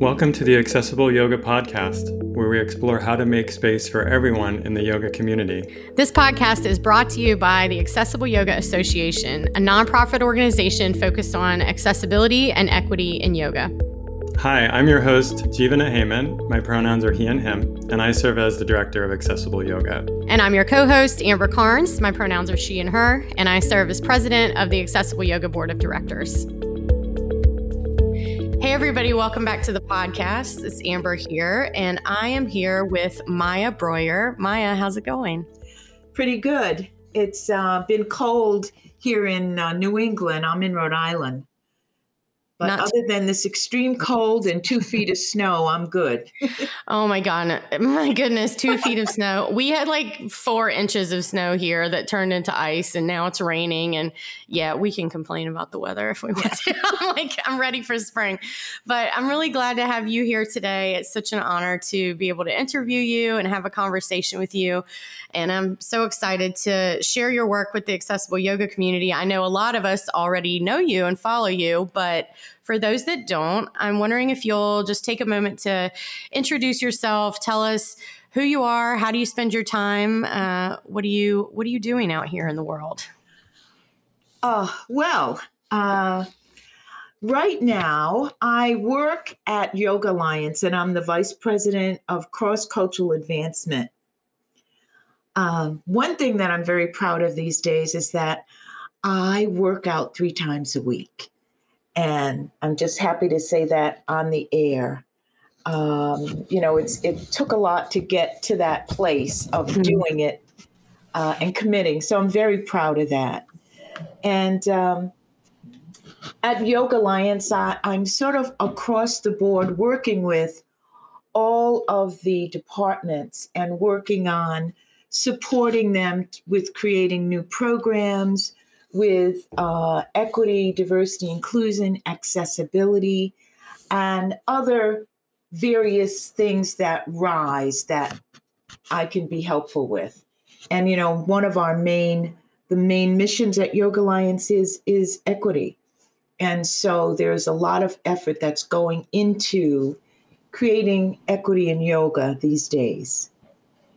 Welcome to the Accessible Yoga Podcast, where we explore how to make space for everyone in the yoga community. This podcast is brought to you by the Accessible Yoga Association, a nonprofit organization focused on accessibility and equity in yoga. Hi, I'm your host, Jivana Heyman. My pronouns are he and him, and I serve as the director of Accessible Yoga. And I'm your co host, Amber Carnes. My pronouns are she and her, and I serve as president of the Accessible Yoga Board of Directors. Hey, everybody, welcome back to the podcast. It's Amber here, and I am here with Maya Breuer. Maya, how's it going? Pretty good. It's uh, been cold here in uh, New England. I'm in Rhode Island. But Not other than this extreme cold and two feet of snow, I'm good. oh my God. My goodness, two feet of snow. We had like four inches of snow here that turned into ice and now it's raining. And yeah, we can complain about the weather if we want to. I'm like, I'm ready for spring. But I'm really glad to have you here today. It's such an honor to be able to interview you and have a conversation with you. And I'm so excited to share your work with the accessible yoga community. I know a lot of us already know you and follow you, but for those that don't, I'm wondering if you'll just take a moment to introduce yourself, tell us who you are, how do you spend your time, uh, what are you what are you doing out here in the world? Uh, well, uh, right now I work at Yoga Alliance and I'm the vice president of cross cultural advancement. Um, one thing that I'm very proud of these days is that I work out three times a week. And I'm just happy to say that on the air. Um, you know, it's it took a lot to get to that place of mm-hmm. doing it uh, and committing. So I'm very proud of that. And um, at Yoga Alliance, I, I'm sort of across the board working with all of the departments and working on supporting them with creating new programs, with uh, equity, diversity, inclusion, accessibility, and other various things that rise that I can be helpful with. And you know, one of our main the main missions at Yoga Alliance is is equity. And so there's a lot of effort that's going into creating equity in yoga these days.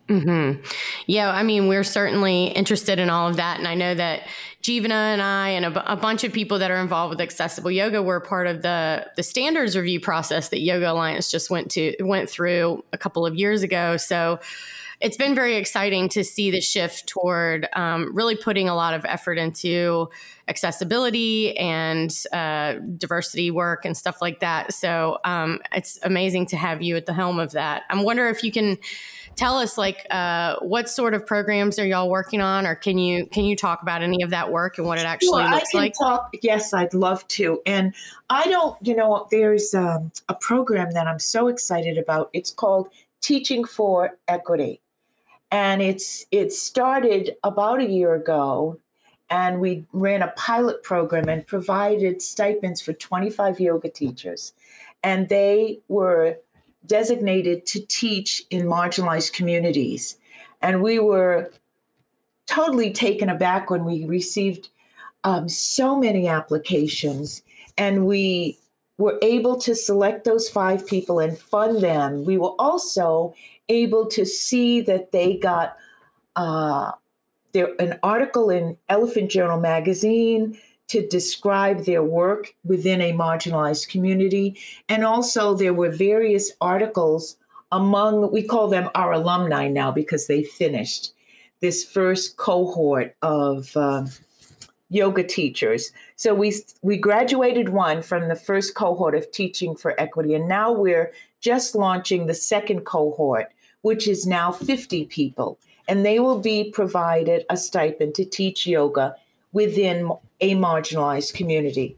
Mm-hmm. Yeah, I mean, we're certainly interested in all of that. And I know that Jivana and I and a, a, bunch of people that are involved with accessible yoga were part of the the standards review process that Yoga Alliance just went to went through a couple of years ago. So it's been very exciting to see the shift toward um, really putting a lot of effort into accessibility and uh, diversity work and stuff like that. So um, it's amazing to have you at the helm of that. I'm wondering if you can tell us like uh, what sort of programs are y'all working on or can you can you talk about any of that work and what it actually sure, looks I can like? talk, yes i'd love to and i don't you know there's um, a program that i'm so excited about it's called teaching for equity. And it's it started about a year ago and we ran a pilot program and provided stipends for 25 yoga teachers. And they were designated to teach in marginalized communities. And we were totally taken aback when we received um, so many applications and we were able to select those five people and fund them. We were also able to see that they got uh, there, an article in Elephant Journal magazine to describe their work within a marginalized community. And also, there were various articles among, we call them our alumni now because they finished this first cohort of uh, yoga teachers. So we, we graduated one from the first cohort of Teaching for Equity, and now we're just launching the second cohort, which is now 50 people. And they will be provided a stipend to teach yoga within a marginalized community.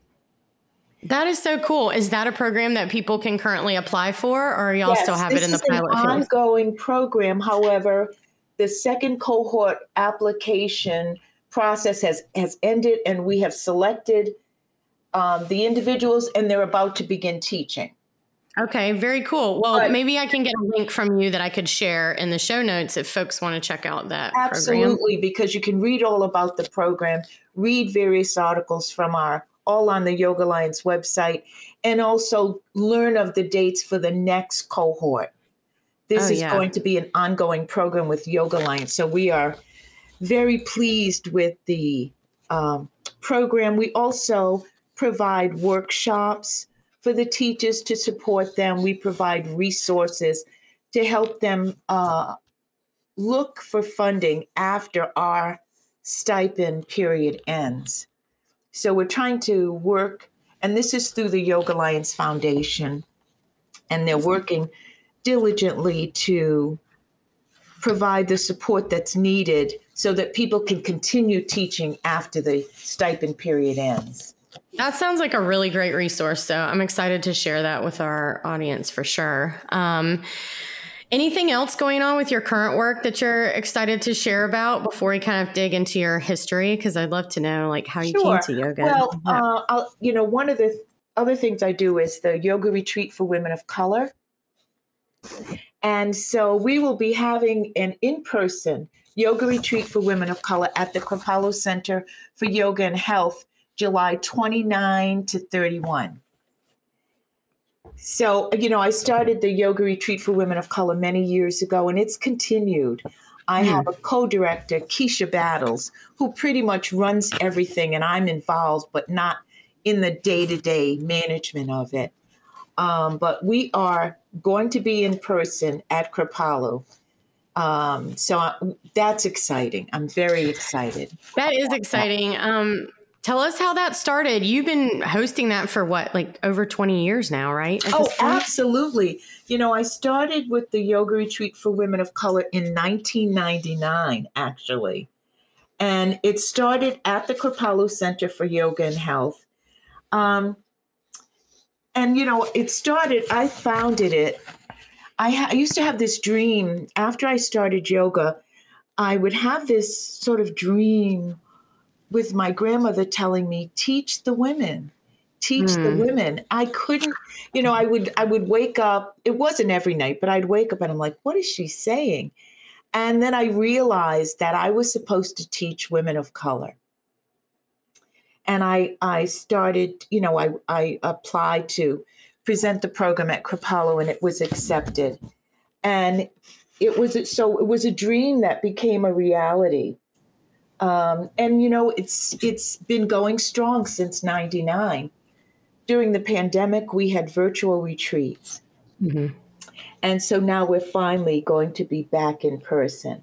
That is so cool. Is that a program that people can currently apply for, or y'all yes, still have it in the pilot? An ongoing program. However, the second cohort application process has has ended, and we have selected um, the individuals, and they're about to begin teaching. Okay, very cool. Well, but, maybe I can get a link from you that I could share in the show notes if folks want to check out that absolutely, program. because you can read all about the program, read various articles from our all on the Yoga Alliance website, and also learn of the dates for the next cohort. This Oh, is yeah. going to be an ongoing program with Yoga Alliance. So we are very pleased with the um, program. We also provide workshops for the teachers to support them. We provide resources to help them uh, look for funding after our stipend period ends. So we're trying to work, and this is through the Yoga Alliance Foundation, and they're working diligently to provide the support that's needed so that people can continue teaching after the stipend period ends. That sounds like a really great resource. So I'm excited to share that with our audience for sure. Um, anything else going on with your current work that you're excited to share about before we kind of dig into your history? Because I'd love to know like how you Sure. came to yoga. Well, Yeah. uh, I'll, you know, one of the th- other things I do is the yoga retreat for women of color. And so we will be having an in person yoga retreat for women of color at the Kripalu Center for Yoga and Health, July 29 to 31. So, you know, I started the yoga retreat for women of color many years ago, and it's continued. I Hmm. have a co director, Keisha Battles, who pretty much runs everything, and I'm involved, but not in the day to day management of it. Um, but we are going to be in person at Kripalu. Um, so I, that's exciting. I'm very excited. that is exciting. Um, tell us how that started. You've been hosting that for what, like over 20 years now, right? Oh, absolutely. You know, I started with the yoga retreat for women of color in 1999, actually. And it started at the Kripalu Center for Yoga and Health. Um, and, you know, it started, I founded it. I, ha- I used to have this dream after I started yoga, I would have this sort of dream with my grandmother telling me, teach the women. Teach the Hmm. women. I couldn't you know i would i would wake up it wasn't every night but i'd wake up and i'm like what is she saying? And then i realized that i was supposed to teach women of color. And i i started you know i i applied to present the program at Kripalu and it was accepted. And it was so it was a dream that became a reality um, and you know it's it's been going strong since 99 during the pandemic we had virtual retreats Mhm. and so now we're finally going to be back in person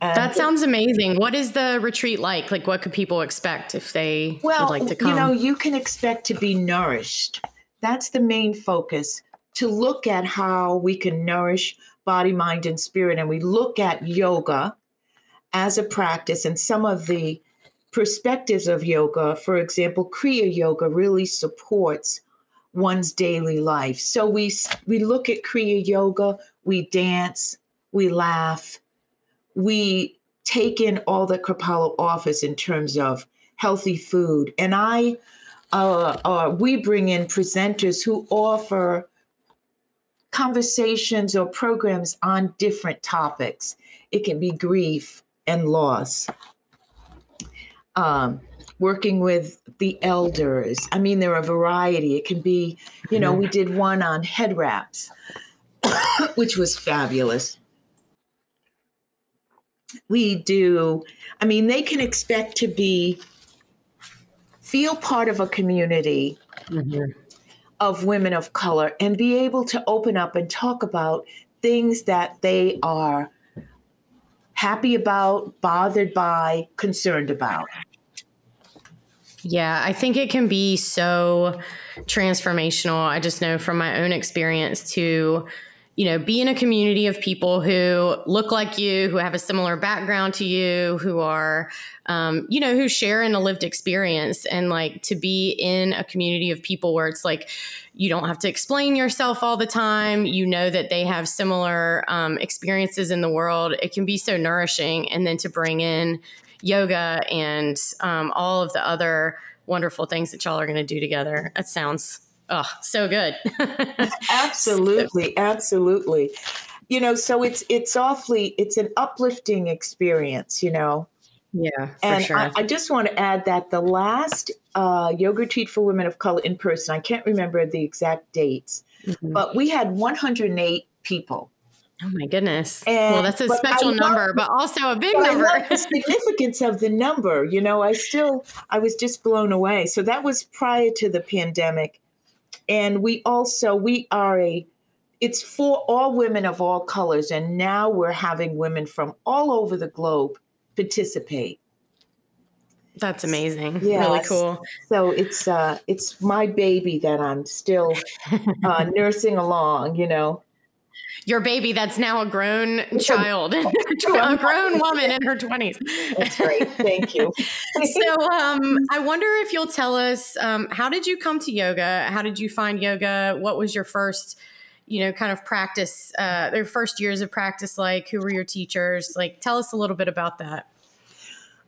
And That sounds amazing. What is the retreat like? Like, what could people expect if they well would like to come? you know you can expect to be nourished that's the main focus to look at how we can nourish body mind and spirit and we look at yoga as a practice and some of the perspectives of yoga for example kriya yoga really supports one's daily life so we we look at kriya yoga we dance we laugh we take in all that Kripalu offers in terms of healthy food and i uh, uh, we bring in presenters who offer conversations or programs on different topics. It can be grief and loss, um, working with the elders. I mean, there are a variety. It can be, you know, we did one on head wraps, which was fabulous. We do, I mean, they can expect to be, feel part of a community Mhm. of women of color and be able to open up and talk about things that they are happy about, bothered by, concerned about. Yeah, I think it can be so transformational. I just know from my own experience to, you know, be in a community of people who look like you, who have a similar background to you, who are, um, you know, who share in a lived experience, and like to be in a community of people where it's like you don't have to explain yourself all the time. You know that they have similar um, experiences in the world. It can be so nourishing, and then to bring in yoga and um, all of the other wonderful things that y'all are going to do together. That sounds oh so good. Absolutely, absolutely. You know, so it's it's awfully it's an uplifting experience, you know. Yeah, for and sure. I, I just want to add that the last uh, yoga retreat for women of color in person, I can't remember the exact dates, Mhm. but we had 108 people. oh my goodness. And- well, that's a special love- number, but also a big number. the significance of the number. You know, I still, I was just blown away. So that was prior to the pandemic. And we also, we are a, it's for all women of all colors. And now we're having women from all over the globe participate. That's amazing. Really cool. So it's, uh, it's my baby that I'm still uh, nursing along, you know. Your baby that's now a grown child, a grown woman in her 20s. That's great. Thank you. so um, I wonder if you'll tell us um, how did you come to yoga? How did you find yoga? What was your first, you know, kind of practice, uh, your first years of practice like? Who were your teachers? Like, tell us a little bit about that.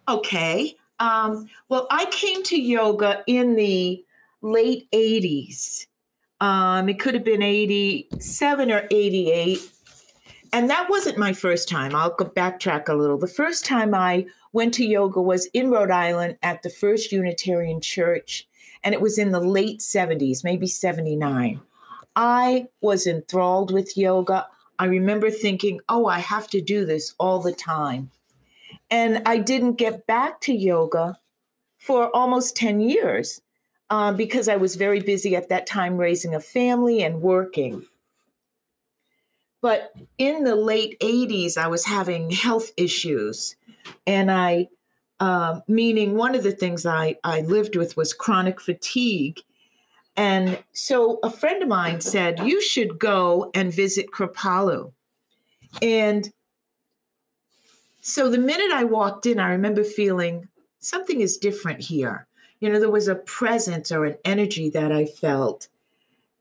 Okay. Um, well, I came to yoga in the late 80s. Um, it could have been 87 or 88. And that wasn't my first time. I'll go backtrack a little. The first time I went to yoga was in Rhode Island at the First Unitarian Church, and it was in the late 70s, maybe 79. I was enthralled with yoga. I remember thinking, oh, I have to do this all the time. And I didn't get back to yoga for almost 10 years uh, because I was very busy at that time raising a family and working. But in the late 80s, I was having health issues. And I, uh, meaning one of the things I, I lived with was chronic fatigue. And so a friend of mine said, You should go and visit Kripalu. And so the minute I walked in, I remember feeling something is different here. You know, there was a presence or an energy that I felt.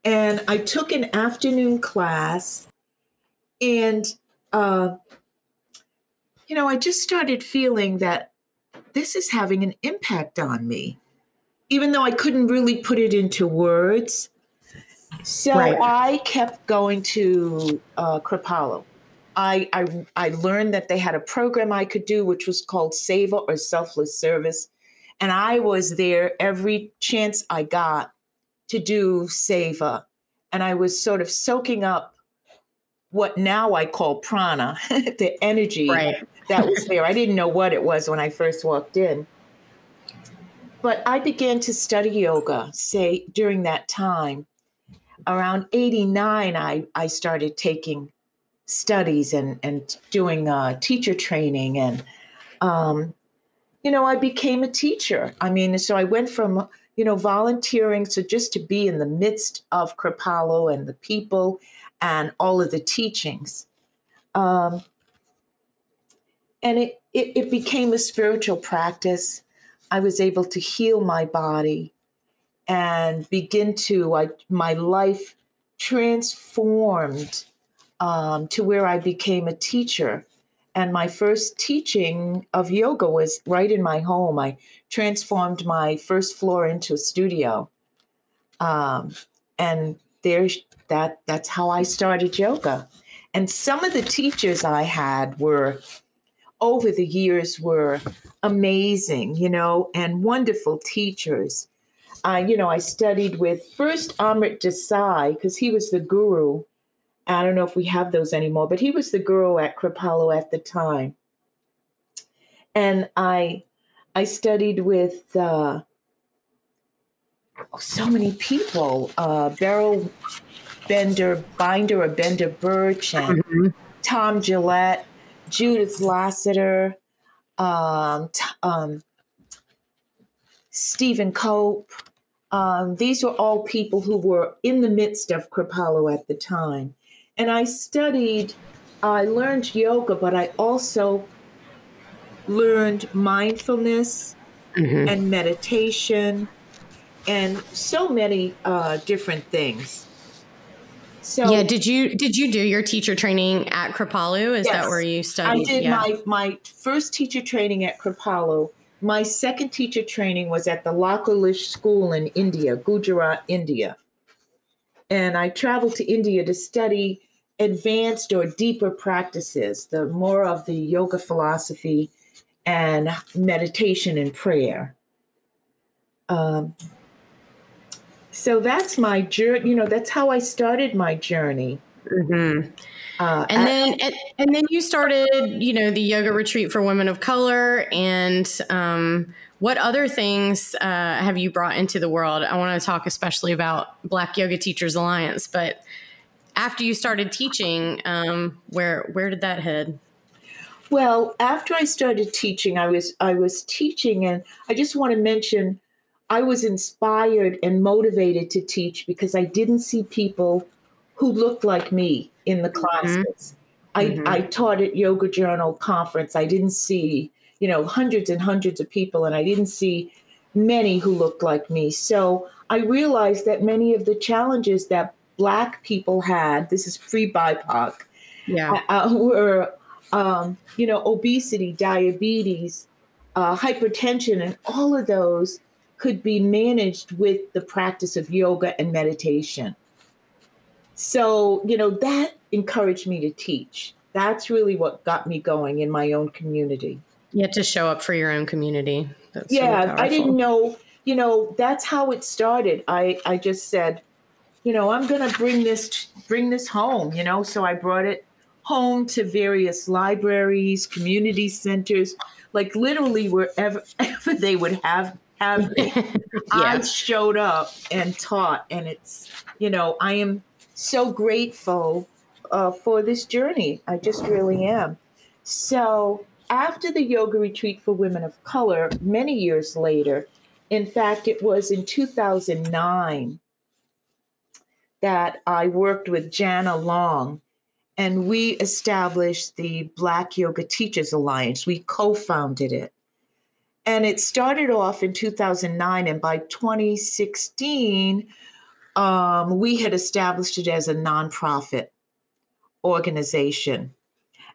And I took an afternoon class, and, uh, you know, I just started feeling that this is having an impact on me, even though I couldn't really put it into words. So Right. I kept going to uh, Kripalu. I, I I learned that they had a program I could do, which was called Seva or Selfless Service, and I was there every chance I got to do Seva, and I was sort of soaking up what now I call prana, the energy Right. that was there. I didn't know what it was when I first walked in. But I began to study yoga, say, during that time. Around 89, I, I started taking studies and, and doing uh, teacher training. And, um, you know, I became a teacher. I mean, so I went from, you know, volunteering, so just to be in the midst of Kripalu and the people and all of the teachings. Um, and it, it, it became a spiritual practice. I was able to heal my body and begin to, I, my life transformed um, to where I became a teacher. And my first teaching of yoga was right in my home. I transformed my first floor into a studio. Um, and there's that that's how I started yoga. And some of the teachers I had were over the years were amazing, you know, and wonderful teachers. Uh, you know, I studied with first Amrit Desai because he was the guru. I don't know if we have those anymore, but he was the guru at Kripalu at the time. And I, I studied with uh, so many people: uh, Beryl Bender Binder or Bender Birch, and Tom Gillette, Judith Lasater, um, t- um, Stephen Cope. Um, these were all people who were in the midst of Kripalu at the time. And I studied, I learned yoga, but I also learned mindfulness Mhm. and meditation and so many uh, different things. So yeah. Did you did you do your teacher training at Kripalu? Is that where you studied? I did yeah. my my first teacher training at Kripalu. My second teacher training was at the Lakulish School in India, Gujarat, India. And I traveled to India to study advanced or deeper practices, the more of the yoga philosophy and meditation and prayer. Um, so that's my journey. You know, that's how I started my journey. Mm-hmm. Uh, and then and, and, then you started, you know, the yoga retreat for women of color. And um, what other things uh, have you brought into the world? I want to talk especially about Black Yoga Teachers Alliance, but after you started teaching, um, where where did that head? Well, after I started teaching, I was I was teaching, and I just want to mention I was inspired and motivated to teach because I didn't see people who looked like me in the mm-hmm. classes. Mm-hmm. I, I taught at Yoga Journal conference. I didn't see, you know, hundreds and hundreds of people, and I didn't see many who looked like me. So I realized that many of the challenges that Black people had, this is free BIPOC, yeah. Uh, uh, were, um, you know, obesity, diabetes, uh, hypertension, and all of those could be managed with the practice of yoga and meditation. So, you know, that encouraged me to teach. That's really what got me going in my own community. You had to show up for your own community. That's yeah, really I didn't know, you know, that's how it started. I, I just said, you know, I'm going to bring this bring this home, you know, so I brought it home to various libraries, community centers, like literally wherever they would have have yeah. I showed up and taught, and it's you know I am so grateful uh, for this journey. I just really am. So after the yoga retreat for women of color, many years later, in fact, it was in 2009 that I worked with Jana Long and we established the Black Yoga Teachers Alliance. We co founded it. And it started off in 2009, and by 2016, um, we had established it as a nonprofit organization.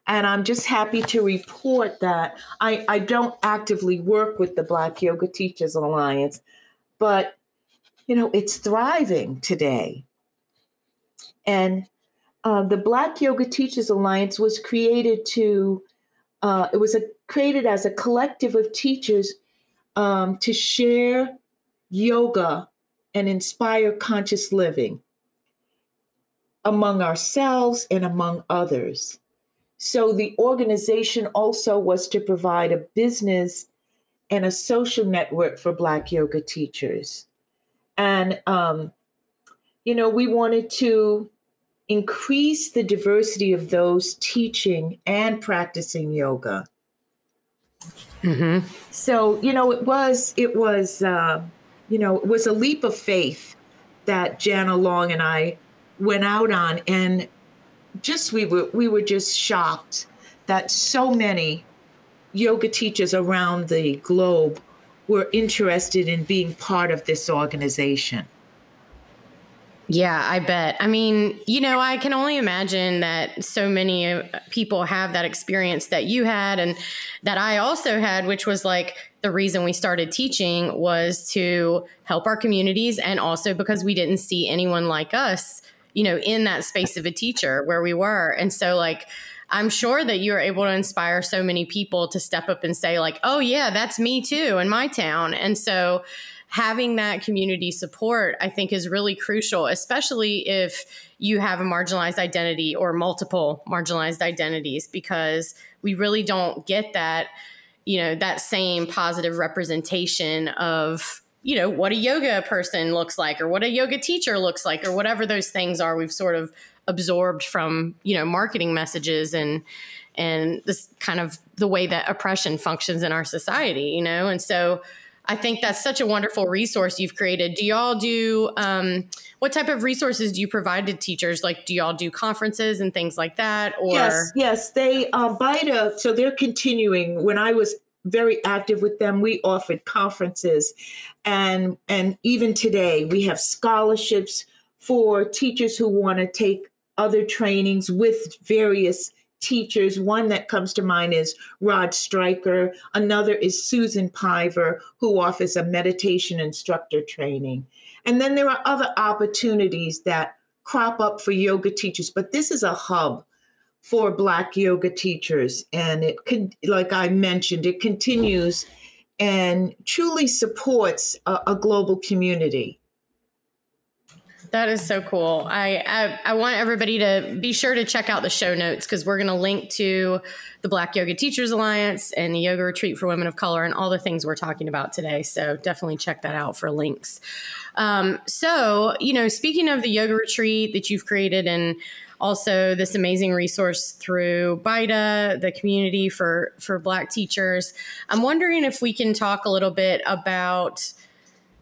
And I'm just happy to report that I, I don't actively work with the Black Yoga Teachers Alliance, but you know, it's thriving today. And uh, the Black Yoga Teachers Alliance was created to uh, it was a, created as a collective of teachers um, to share yoga and inspire conscious living among ourselves and among others. So the organization also was to provide a business and a social network for Black yoga teachers. And, um, you know, we wanted to increase the diversity of those teaching and practicing yoga. Mm-hmm. So you know, it was it was uh, you know it was a leap of faith that Jana Long and I went out on, and just we were we were just shocked that so many yoga teachers around the globe were interested in being part of this organization. Yeah, I bet. I mean, you know, I can only imagine that so many uh, people have that experience that you had and that I also had, which was like the reason we started teaching was to help our communities and also because we didn't see anyone like us, you know, in that space of a teacher where we were. And so, like, I'm sure that you are able to inspire so many people to step up and say, like, oh, yeah, that's me too in my town. And so, having that community support, I think, is really crucial, especially if you have a marginalized identity or multiple marginalized identities, because we really don't get that, you know, that same positive representation of, you know, what a yoga person looks like or what a yoga teacher looks like or whatever those things are we've sort of absorbed from, you know, marketing messages and, and this kind of the way that oppression functions in our society, you know? And so, I think that's such a wonderful resource you've created. Do y'all do um, what type of resources do you provide to teachers? Like, do y'all do conferences and things like that? Or yes, yes, they uh, BYTA. So they're continuing. When I was very active with them, we offered conferences, and and even today we have scholarships for teachers who want to take other trainings with various teachers. One that comes to mind is Rod Stryker. Another is Susan Piver, who offers a meditation instructor training. And then there are other opportunities that crop up for yoga teachers, but this is a hub for Black yoga teachers. And it could, like I mentioned, it continues and truly supports a, a global community. That is so cool. I, I, I want everybody to be sure to check out the show notes because we're going to link to the Black Yoga Teachers Alliance and the Yoga Retreat for Women of Color and all the things we're talking about today. So definitely check that out for links. Um, so you know, speaking of the yoga retreat that you've created and also this amazing resource through BYTA, the community for for Black teachers, I'm wondering if we can talk a little bit about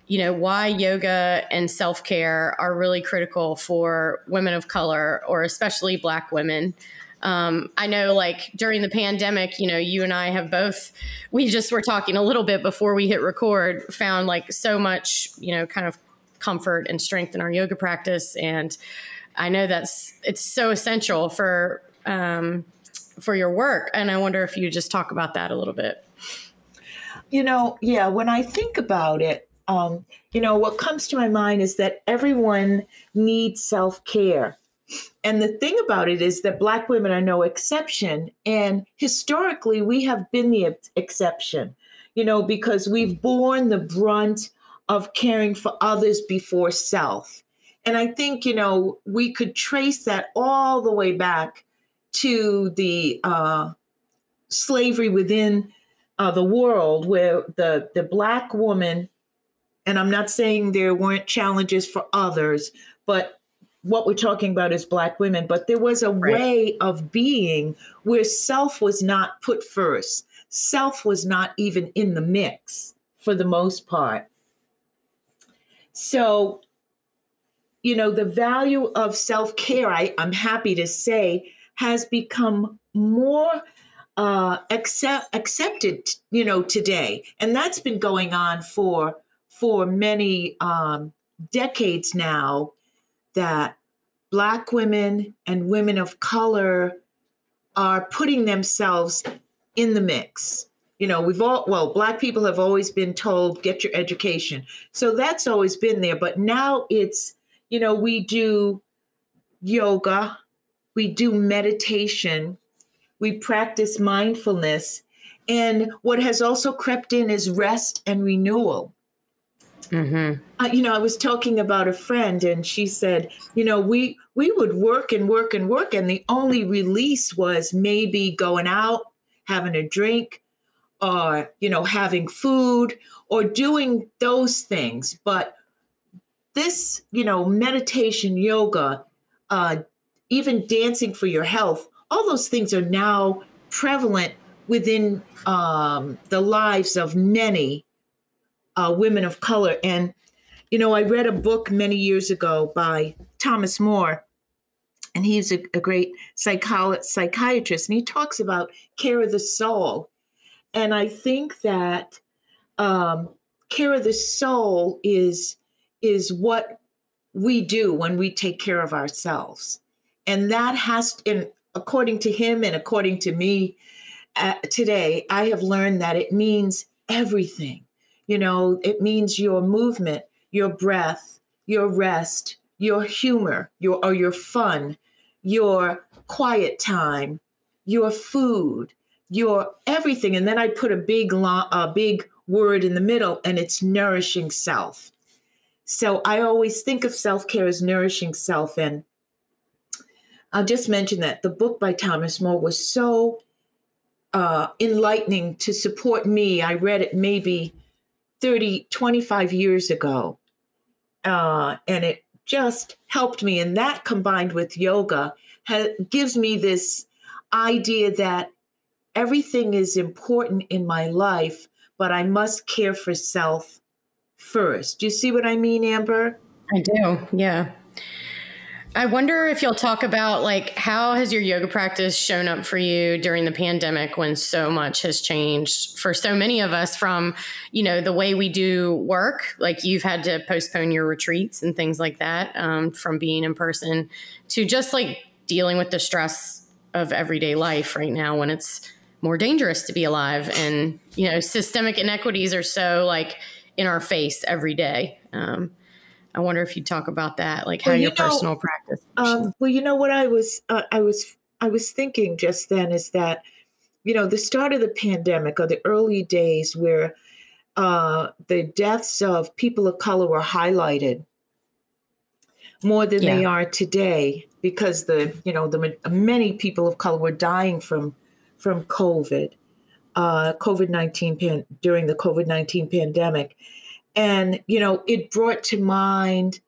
you know why yoga and self-care are really critical for women of color or especially black women. Um, i know like during the pandemic you know you and i have both we just were talking a little bit before we hit record found like so much you know kind of comfort and strength in our yoga practice. And i know that's it's so essential for um, for your work. And i wonder if you just talk about that a little bit. You know yeah when i think about it um, you know, what comes to my mind is that everyone needs self care. And the thing about it is that Black women are no exception. And historically, we have been the exception, you know, because we've borne the brunt of caring for others before self. And I think, you know, we could trace that all the way back to the uh, slavery within uh, the world, where the, the Black woman and I'm not saying there weren't challenges for others, but what we're talking about is Black women. But there was a right. way of being where self was not put first, self was not even in the mix for the most part. So, you know, the value of self care, I'm happy to say, has become more uh, accept, accepted, you know, today. And that's been going on for for many um, decades now that Black women and women of color are putting themselves in the mix. You know, we've all, well, Black people have always been told, get your education. So that's always been there. But now it's, you know, we do yoga, we do meditation, we practice mindfulness. And what has also crept in is rest and renewal. Mm-hmm. Uh, you know, I was talking about a friend, and she said, you know, we we would work and work and work, and the only release was maybe going out, having a drink, or you know, having food, or doing those things. But this, you know, meditation, yoga, uh, even dancing for your health, all those things are now prevalent within um, the lives of many uh, women of color. And, you know, I read a book many years ago by Thomas Moore, and he's a, a great psycholo- psychiatrist, and he talks about care of the soul. And I think that um, care of the soul is is what we do when we take care of ourselves, and that has, in according to him and according to me, uh, today I have learned that it means everything. You know, it means your movement, your breath, your rest, your humor, your or your fun, your quiet time, your food, your everything. And then I put a big a big word in the middle, and it's nourishing self. So I always think of self care as nourishing self. And I'll just mention that the book by Thomas Moore was so uh, enlightening to support me. I read it maybe 30, 25 years ago. Uh, and it just helped me. And that combined with yoga ha- gives me this idea that everything is important in my life, but I must care for self first. Do you see what I mean, Amber? I do. Yeah. I wonder if you'll talk about like how has your yoga practice shown up for you during the pandemic when so much has changed for so many of us from, you know, the way we do work, like you've had to postpone your retreats and things like that um, from being in person to just like dealing with the stress of everyday life right now when it's more dangerous to be alive and, you know, systemic inequities are so like in our face every day. Um, I wonder if you talk about that, like how well, you your know, personal practice. Um, well, you know what I was uh, I was I was thinking just then is that, you know, the start of the pandemic or the early days where uh, the deaths of people of color were highlighted more than yeah. they are today because the you know the many people of color were dying from from COVID, uh, COVID nineteen pan, during the COVID nineteen pandemic, and you know it brought to mind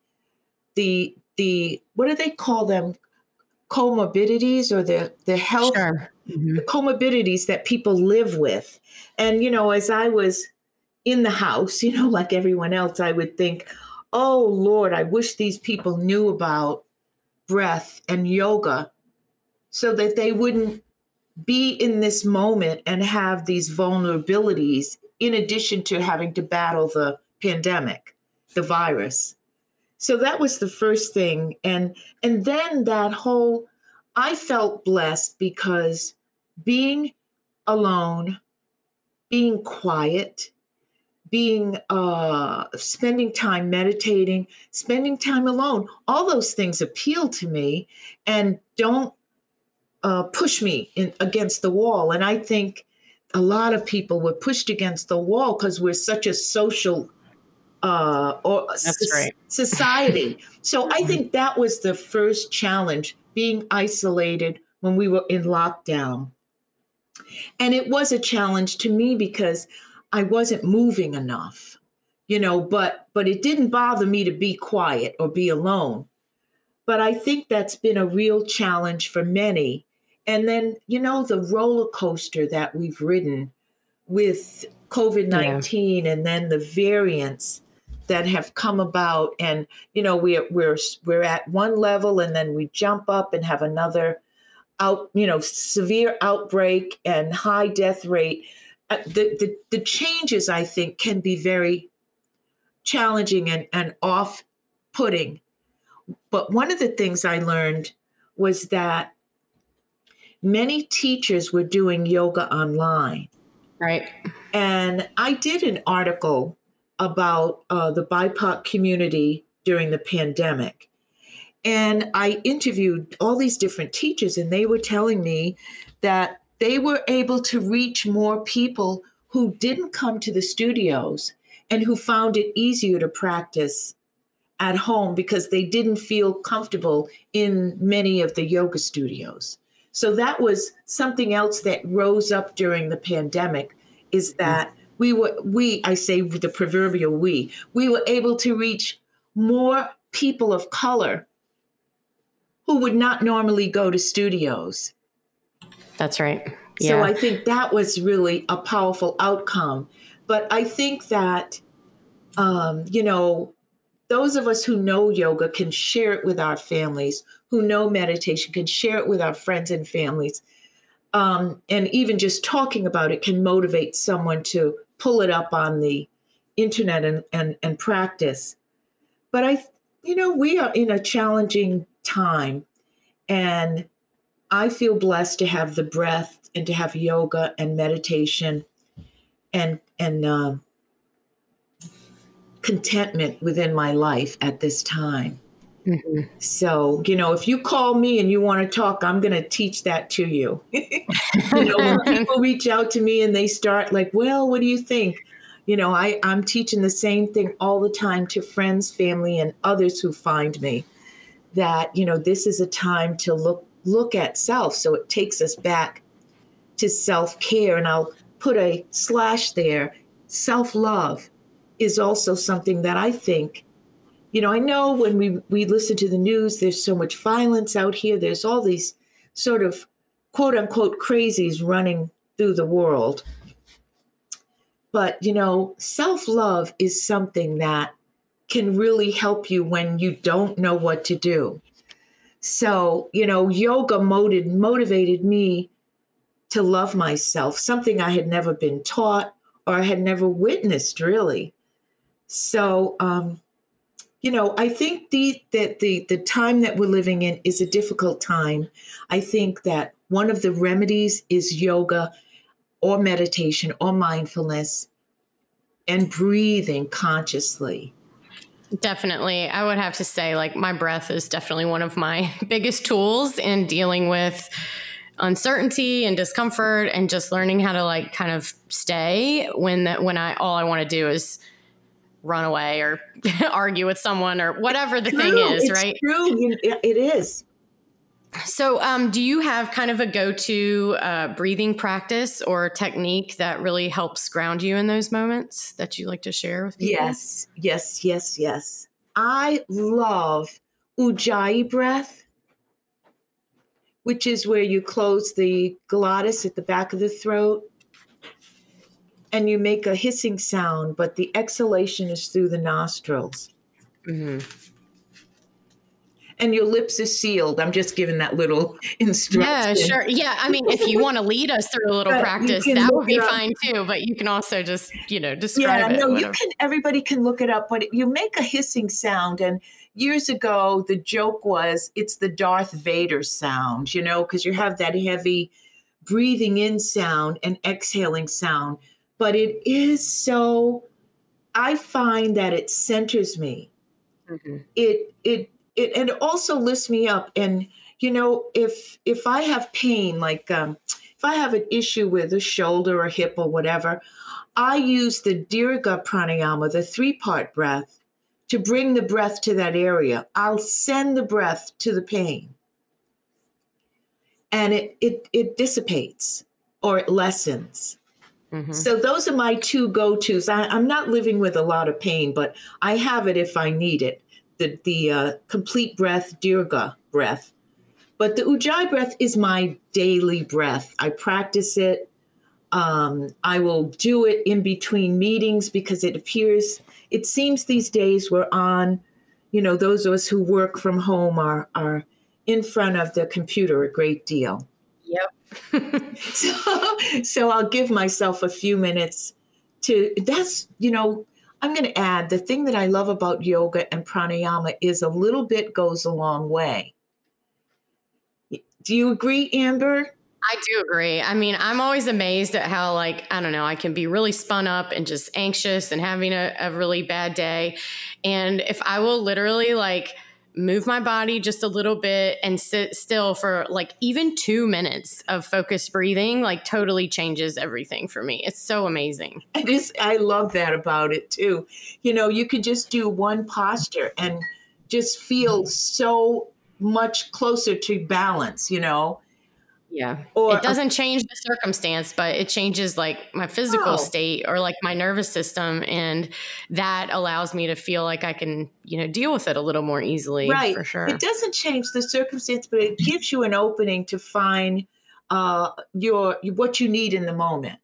the the what do they call them comorbidities or the the health sure. mm-hmm. the comorbidities that people live with and you know as i was in the house you know like everyone else i would think oh lord i wish these people knew about breath and yoga so that they wouldn't be in this moment and have these vulnerabilities in addition to having to battle the pandemic the virus. So that was the first thing. And and then that whole i felt blessed because being alone being quiet being uh spending time meditating spending time alone all those things appeal to me and don't uh, push me in, against the wall. And i think a lot of people were pushed against the wall because we're such a social uh, or That's right. society. so I think that was the first challenge being isolated when we were in lockdown. And it was a challenge to me because I wasn't moving enough, you know, but but it didn't bother me to be quiet or be alone. But I think that's been a real challenge for many. And then, you know, the roller coaster that we've ridden with COVID 19 yeah. and then the variants that have come about and you know we're we're we're at one level and then we jump up and have another out you know severe outbreak and high death rate. Uh, the, the the changes i think can be very challenging and and off putting but one of the things i learned was that many teachers were doing yoga online. Right. And i did an article about uh, the BIPOC community during the pandemic. And I interviewed all these different teachers, and they were telling me that they were able to reach more people who didn't come to the studios and who found it easier to practice at home because they didn't feel comfortable in many of the yoga studios. So that was something else that rose up during the pandemic is that we were we i say the proverbial we we were able to reach more people of color who would not normally go to studios. That's right. Yeah. so i think that was really a powerful outcome. But i think that um, you know those of us who know yoga can share it with our families who know meditation can share it with our friends and families. Um, and even just talking about it can motivate someone to pull it up on the internet and, and, and practice. But I, you know, we are in a challenging time and I feel blessed to have the breath and to have yoga and meditation and, and, uh, contentment within my life at this time. Mm-hmm. So, you know, if you call me and you want to talk, I'm going to teach that to you. you know, when people reach out to me and they start like, well, what do you think? You know, I, I'm teaching the same thing all the time to friends, family, and others who find me that, you know, this is a time to look look at self. So it takes us back to self-care. And I'll put a slash there. Self-love is also something that I think you know, I know when we, we listen to the news, there's so much violence out here. There's all these sort of quote unquote crazies running through the world. But, you know, self love is something that can really help you when you don't know what to do. So, you know, yoga motivated, motivated me to love myself, something I had never been taught or I had never witnessed, really. So, um, you know, I think the that the the time that we're living in is a difficult time. I think that one of the remedies is yoga or meditation or mindfulness and breathing consciously. Definitely. I would have to say, like, my breath is definitely one of my biggest tools in dealing with uncertainty and discomfort and just learning how to like kind of stay when that when I all I want to do is run away or argue with someone or whatever the True, thing is, it's right? True, You- it is. So, um, do you have kind of a go to uh, breathing practice or technique that really helps ground you in those moments that you like to share with people? Yes, yes, yes, yes. I love Ujjayi breath, which is where you close the glottis at the back of the throat and you make a hissing sound, but the exhalation is through the nostrils. hmm And your lips are sealed. I'm just giving that little instruction. Yeah, sure. Yeah, I mean, if you want to lead us through a little Right, practice, that would be fine too. But you can also just, you know, describe Yeah, it. no, you can. Everybody can look it up, but you make a hissing sound. And years ago, the joke was it's the Darth Vader sound, you know, because you have that heavy breathing in sound and exhaling sound. But it is so. I find that it centers me. Mhm. It it it and also lifts me up. And you know, if if I have pain, like um, if I have an issue with a shoulder or hip or whatever, I use the Dirga pranayama, the three part breath, to bring the breath to that area. I'll send the breath to the pain. And it it it dissipates or it lessens. Mhm. So those are my two go-tos. I, I'm not living with a lot of pain, but I have it if I need it. The the uh, complete breath, Dirga breath. But the Ujjayi breath is my daily breath. I practice it. Um, I will do it in between meetings because it appears, it seems these days we're on, you know, those of us who work from home are are in front of the computer a great deal. Yep. So, so I'll give myself a few minutes to that's, you know, I'm going to add the thing that I love about yoga and pranayama is a little bit goes a long way. Do you agree, Amber? I do agree. I mean, I'm always amazed at how, like, I don't know, I can be really spun up and just anxious and having a, a really bad day. And if I will literally, like, move my body just a little bit and sit still for like even two minutes of focused breathing, like, totally changes everything for me. It's so amazing. It is. I love that about it too. You know, you could just do one posture and just feel so much closer to balance. You know, Yeah. or it doesn't change the circumstance, but it changes like my physical No. state or like my nervous system. And that allows me to feel like I can, you know, deal with it a little more easily right. for sure. It doesn't change the circumstance, but it gives you an opening to find uh, your what you need in the moment.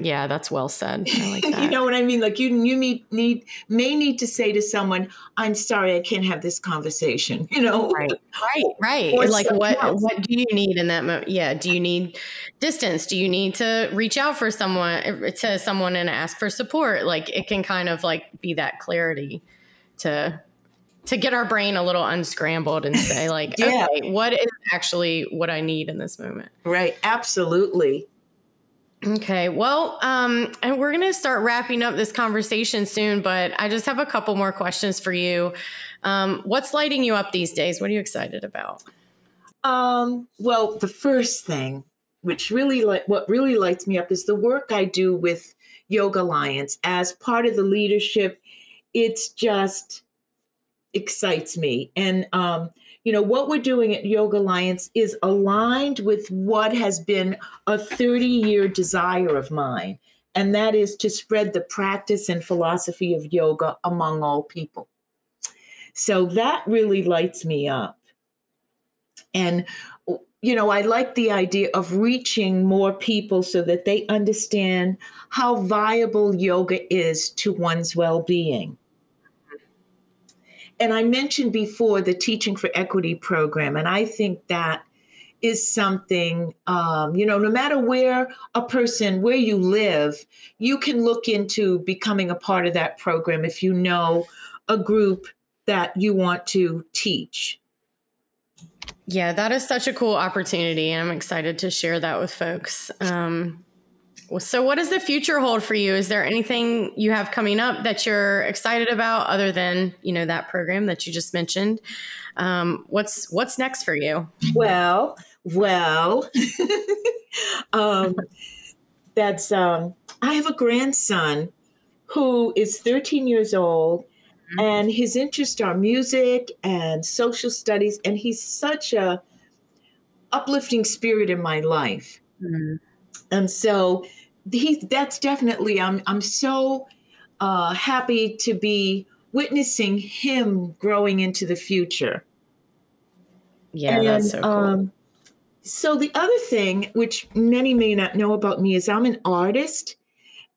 Yeah, that's well said. I like that. you know what I mean? Like you, you need, need may need to say to someone, "I'm sorry, I can't have this conversation." You know, right right right Or like what else. what do you need in that moment yeah do you need distance do you need to reach out for someone uh, to someone and ask for support like it can kind of like be that clarity to to get our brain a little unscrambled and say like Yeah. okay what is actually what i need in this moment right? Absolutely. Okay, well, um, and we're going to start wrapping up this conversation soon, but I just have a couple more questions for you. Um, what's lighting you up these days? What are you excited about? Um, well, the first thing, which really like what really lights me up, is the work I do with Yoga Alliance as part of the leadership. It's just excites me, and um, you know what we're doing at Yoga Alliance is aligned with what has been a 30-year desire of mine, and that is to spread the practice and philosophy of yoga among all people. So that really lights me up. And you know, I like the idea of reaching more people so that they understand how viable yoga is to one's well being. And I mentioned before the Teaching for Equity program, and I think that is something, um, you know, no matter where a person, where you live, you can look into becoming a part of that program if you know a group that you want to teach. Yeah, that is such a cool opportunity, and I'm excited to share that with folks. Um, So, what does the future hold for you? Is there anything you have coming up that you're excited about, other than you know that program that you just mentioned? Um, what's what's next for you? Well, well, um, that's um, I have a grandson who is 13 years old, mm-hmm. and his interests are music and social studies, and he's such a uplifting spirit in my life. Mm-hmm. And so he, that's definitely, I'm, I'm so uh, happy to be witnessing him growing into the future. Yeah, and, that's so cool. Um, so the other thing, which many may not know about me, is I'm an artist.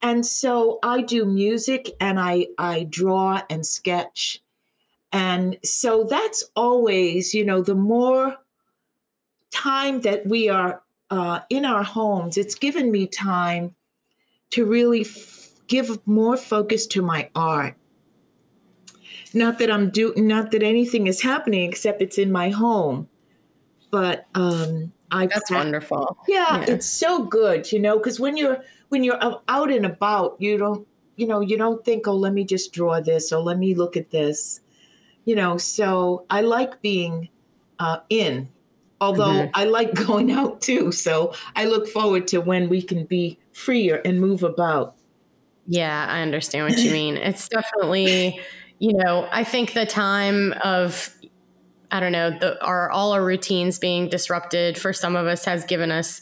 And so I do music and I, I draw and sketch. And so that's always, you know, the more time that we are uh, in our homes, it's given me time to really f- give more focus to my art. Not that I'm do, not that anything is happening except it's in my home, but um, I. That's wonderful. Yeah, yeah, it's so good, you know, because when you're when you're out and about, you don't, you know, you don't think, oh, let me just draw this or let me look at this, you know. So I like being uh, in although mm-hmm. I like going out too. So I look forward to when we can be freer and move about. Yeah, I understand what you mean. It's definitely, you know, I think the time of I don't know, the, our all our routines being disrupted for some of us has given us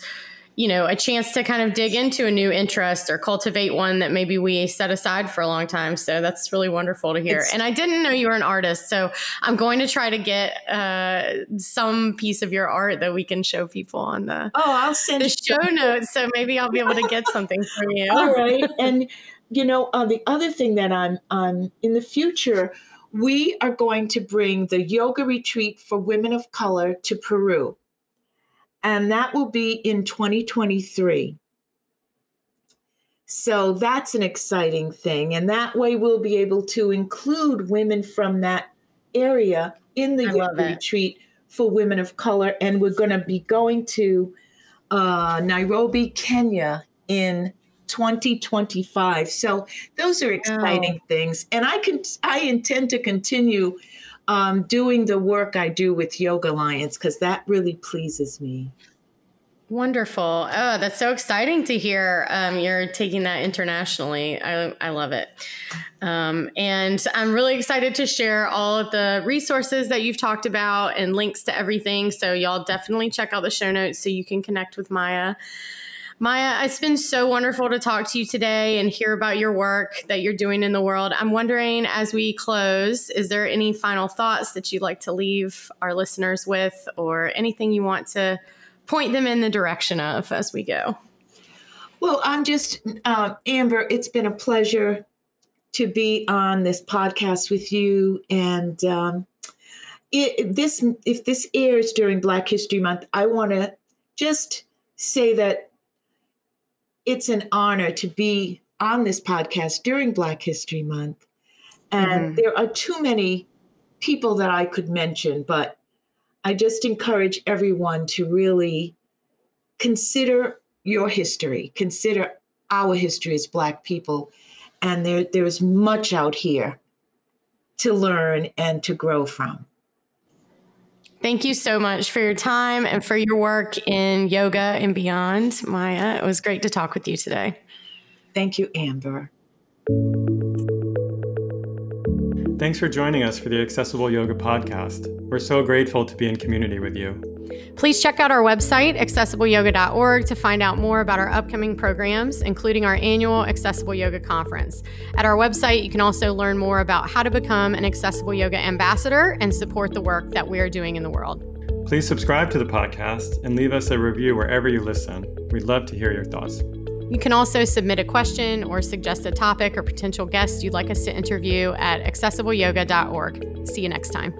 you know, a chance to kind of dig into a new interest or cultivate one that maybe we set aside for a long time. So that's really wonderful to hear. It's, and I didn't know you were an artist, so I'm going to try to get uh, some piece of your art that we can show people on the oh, I'll send the show some. notes. So maybe I'll be able to get something from you. All right, and you know, uh, the other thing that I'm um, in the future. We are going to bring the yoga retreat for women of color to Peru and that will be in 2023. So that's an exciting thing. And that way we'll be able to include women from that area in the retreat for women of color. And we're going to be going to uh, Nairobi, Kenya in 2025. So those are exciting wow. things. And I can I intend to continue um, doing the work I do with Yoga Alliance because that really pleases me. Wonderful. Oh, that's so exciting to hear. Um, you're taking that internationally. I, I love it. Um, and I'm really excited to share all of the resources that you've talked about and links to everything. So, y'all definitely check out the show notes so you can connect with Maya. Maya, it's been so wonderful to talk to you today and hear about your work that you're doing in the world. I'm wondering, as we close, is there any final thoughts that you'd like to leave our listeners with, or anything you want to point them in the direction of as we go? Well, I'm just, uh, Amber, it's been a pleasure to be on this podcast with you. And um, it, this, if this airs during Black History Month, I want to just say that it's an honor to be on this podcast during Black History Month. And mm-hmm. there are too many people that I could mention, but I just encourage everyone to really consider your history, consider our history as Black people. And there, there's much out here to learn and to grow from. Thank you so much for your time and for your work in yoga and beyond, Maya. It was great to talk with you today. Thank you, Amber. Thanks for joining us for the Accessible Yoga Podcast. We're so grateful to be in community with you. Please check out our website, accessibleyoga.org, to find out more about our upcoming programs, including our annual Accessible Yoga Conference. At our website, you can also learn more about how to become an Accessible Yoga ambassador and support the work that we are doing in the world. Please subscribe to the podcast and leave us a review wherever you listen. We'd love to hear your thoughts. You can also submit a question or suggest a topic or potential guest you'd like us to interview at accessibleyoga.org. See you next time.